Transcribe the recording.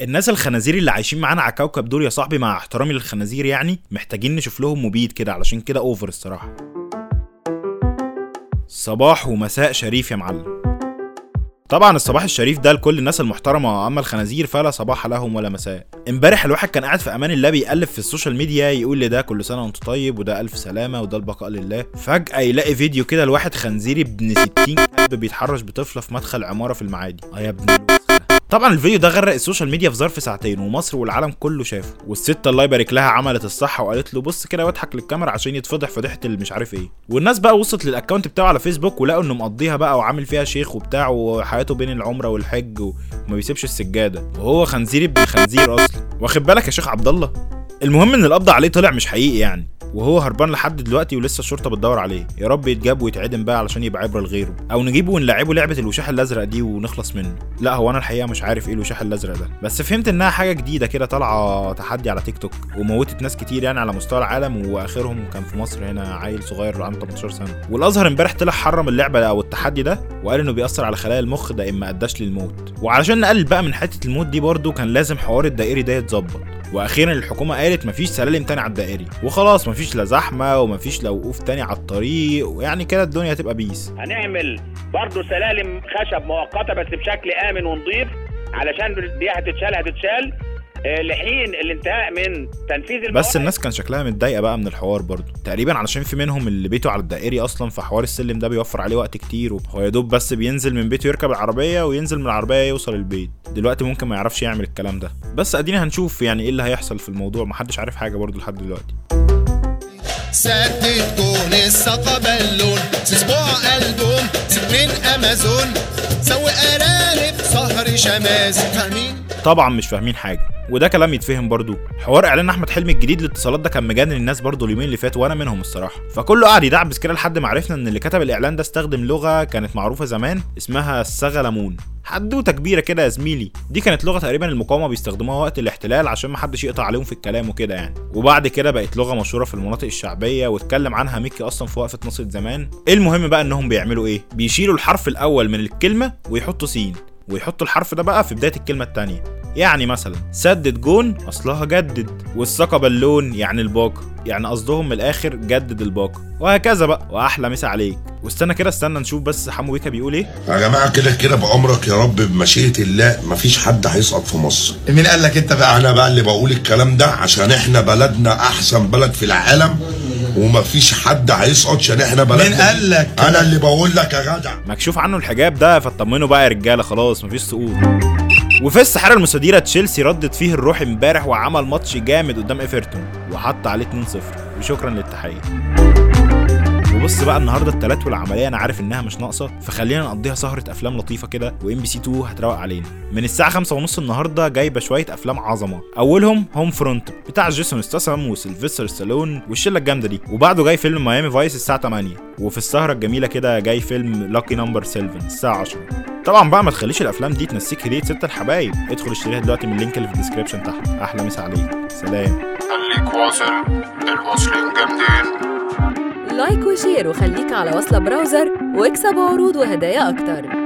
الناس الخنازير اللي عايشين معانا على الكوكب دول يا صاحبي مع احترامي للخنازير يعني محتاجين نشوف لهم مبيد كده علشان كده over الصراحة. صباح ومساء شريف يا معلم. طبعا الصباح الشريف ده لكل الناس المحترمة أما الخنازير فلا صباح لهم ولا مساء. امبارح الواحد كان قاعد في أمان الله بيقلب في ال social media يقول لي ده كل سنة وأنت طيب وده ألف سلامة وده البقاء لله. فجأة يلاقي فيديو كده لواحد خنزيري ابن 60 كلب بيتحرش بطفله في مدخل عمارة في المعادي. آه يا ابن. طبعا الفيديو ده غرق ال social media في ظرف ساعتين ومصر والعالم كله شافه والست الله يبارك لها عملت الصح وقالت له بص كده واضحك للكاميرا عشان يتفضح فضيحة المش عارف إيه. والناس بقى وصلت لل account بتاعه على فيسبوك ولقوا انه مقضيها بقى وعامل فيها شيخ وبتاع وحياته بين العمرة والحج وما بيسيبش السجادة. وهو خنزير ابن خنزير أصلا. واخد بالك يا شيخ عبد الله؟ المهم إن القبض عليه طلع مش حقيقي يعني. وهو هربان لحد دلوقتي ولسه الشرطة بتدور عليه. يا رب يتجاب ويتعدم بقى علشان يبقى عبرة لغيره. أو نجيبه ونلعبه لعبة الوشاح الأزرق دي ونخلص منه. لا هو أنا الحقيقة مش عارف إيه الوشاح الأزرق ده. بس فهمت إنها حاجة جديدة كده طالعة تحدي على تيك توك وموتت ناس كتير يعني على مستوى العالم وآخرهم كان في مصر هنا عيل صغير عنده 18 سنة. والأزهر امبارح طلع حرم اللعبة أو التحدي ده. وقال إنه بيأثر على خلايا المخ ده اما أداش للموت. وعلشان نقلل بقى من حتة الموت دي برده كان لازم حوار الدائري ده يتظبط. وأخيرا الحكومة قالت مفيش سلالم تاني على الدائري. وخلاص مفيش لا زحمة ومفيش لا وقوف تاني على الطريق. ويعني كده الدنيا هتبقى بيس. هنعمل برضه سلالم خشب مؤقتة بس بشكل آمن ونظيف علشان دي هتتشال هتتشال. لحين الانتهاء من تنفيذ بس المواد. الناس كان شكلها متضايقة بقى من الحوار برضه تقريبا علشان في منهم اللي بيته على الدائري أصلا فحوار السلم ده بيوفر عليه وقت كتير وهو يا دوب بس بينزل من بيته يركب العربية وينزل من العربية يوصل البيت. دلوقتي ممكن ما يعرفش يعمل الكلام ده. بس ادينا هنشوف يعني إيه اللي هيحصل في الموضوع. محدش عارف حاجة برضه لحد دلوقتي. سدد كون بالون أسبوع أمازون. سوي أرانب سهر شماس فاهمين؟ طبعا مش فاهمين حاجة. وده كلام يتفهم برضو. حوار إعلان أحمد حلمي الجديد للاتصالات ده كان مجنن الناس برضو اليومين اللي فاتوا وأنا منهم الصراحة. فكله قعد يدعبس كده لحد ما عرفنا إن اللي كتب الإعلان ده استخدم لغة كانت معروفة زمان اسمها السغلمون حدوتة كبيرة كده يا زميلي. دي كانت لغة تقريبا المقاومة بيستخدموها وقت الاحتلال عشان ما حدش يقطع عليهم في الكلام وكده يعني. وبعد كده بقت لغة مشهورة في المناطق الشعبية واتكلم عنها ميكي أصلا في وقفة نصر زمان المهم بقى إنهم بيعملوا إيه؟ بيشيلوا الحرف الأول من الكلمة ويحطوا سين. ويحطوا الحرف ده بقى في بداية الكلمة التانية. يعني مثلا سدد جون أصلها جدد. والساقه بالون يعني الباقه يعني قصدهم من الآخر جدد الباقه وهكذا بقى وأحلى مسا عليك. واستنى كده استنى نشوف بس حمو بيكا بيقول إيه. يا جماعة كده كده بأمرك يا رب بمشيئة الله مفيش حد هيسقط في مصر. مين قال لك أنت بقى؟ أنا بقى اللي بقول الكلام ده عشان إحنا بلدنا أحسن بلد في العالم ومفيش حد هيسقط عشان إحنا بلدنا. مين قال لك؟ أنا اللي بقول لك يا جدع. مكشوف عنه الحجاب ده فاطمنوا بقى يا رجالة خلاص مفيش سقوط. وفي الساحرة المستديرة تشيلسي ردت فيه الروح امبارح وعمل ماتش جامد قدام إيفرتون وحط عليه 2-0 وشكرا للتحية. وبص بقى النهارده التلات والعملية أنا عارف إنها مش ناقصة فخلينا نقضيها سهرة أفلام لطيفة كده و MBC 2 هتروق علينا. من الساعة 5 ونص النهارده جايبة شوية أفلام عظمة. أولهم Homefront بتاع جيسون ستاثام وسيلفستر ستالون والشلة الجامدة دي. وبعده جاي فيلم Miami Vice الساعة 8 وفي السهرة الجميلة كده جاي فيلم Lucky Number 7 الساعة 10 طبعا بقى ما تخليش الأفلام دي تنسيك هدية ست الحبايب. ادخل اشتريها دلوقتي من ال link اللي في ال description تحت. أحلى مسا عليك. سلام. خليك واصل. المصريين جامدين. like و share وخليك على وصلة Browser واكسب عروض وهدايا أكتر.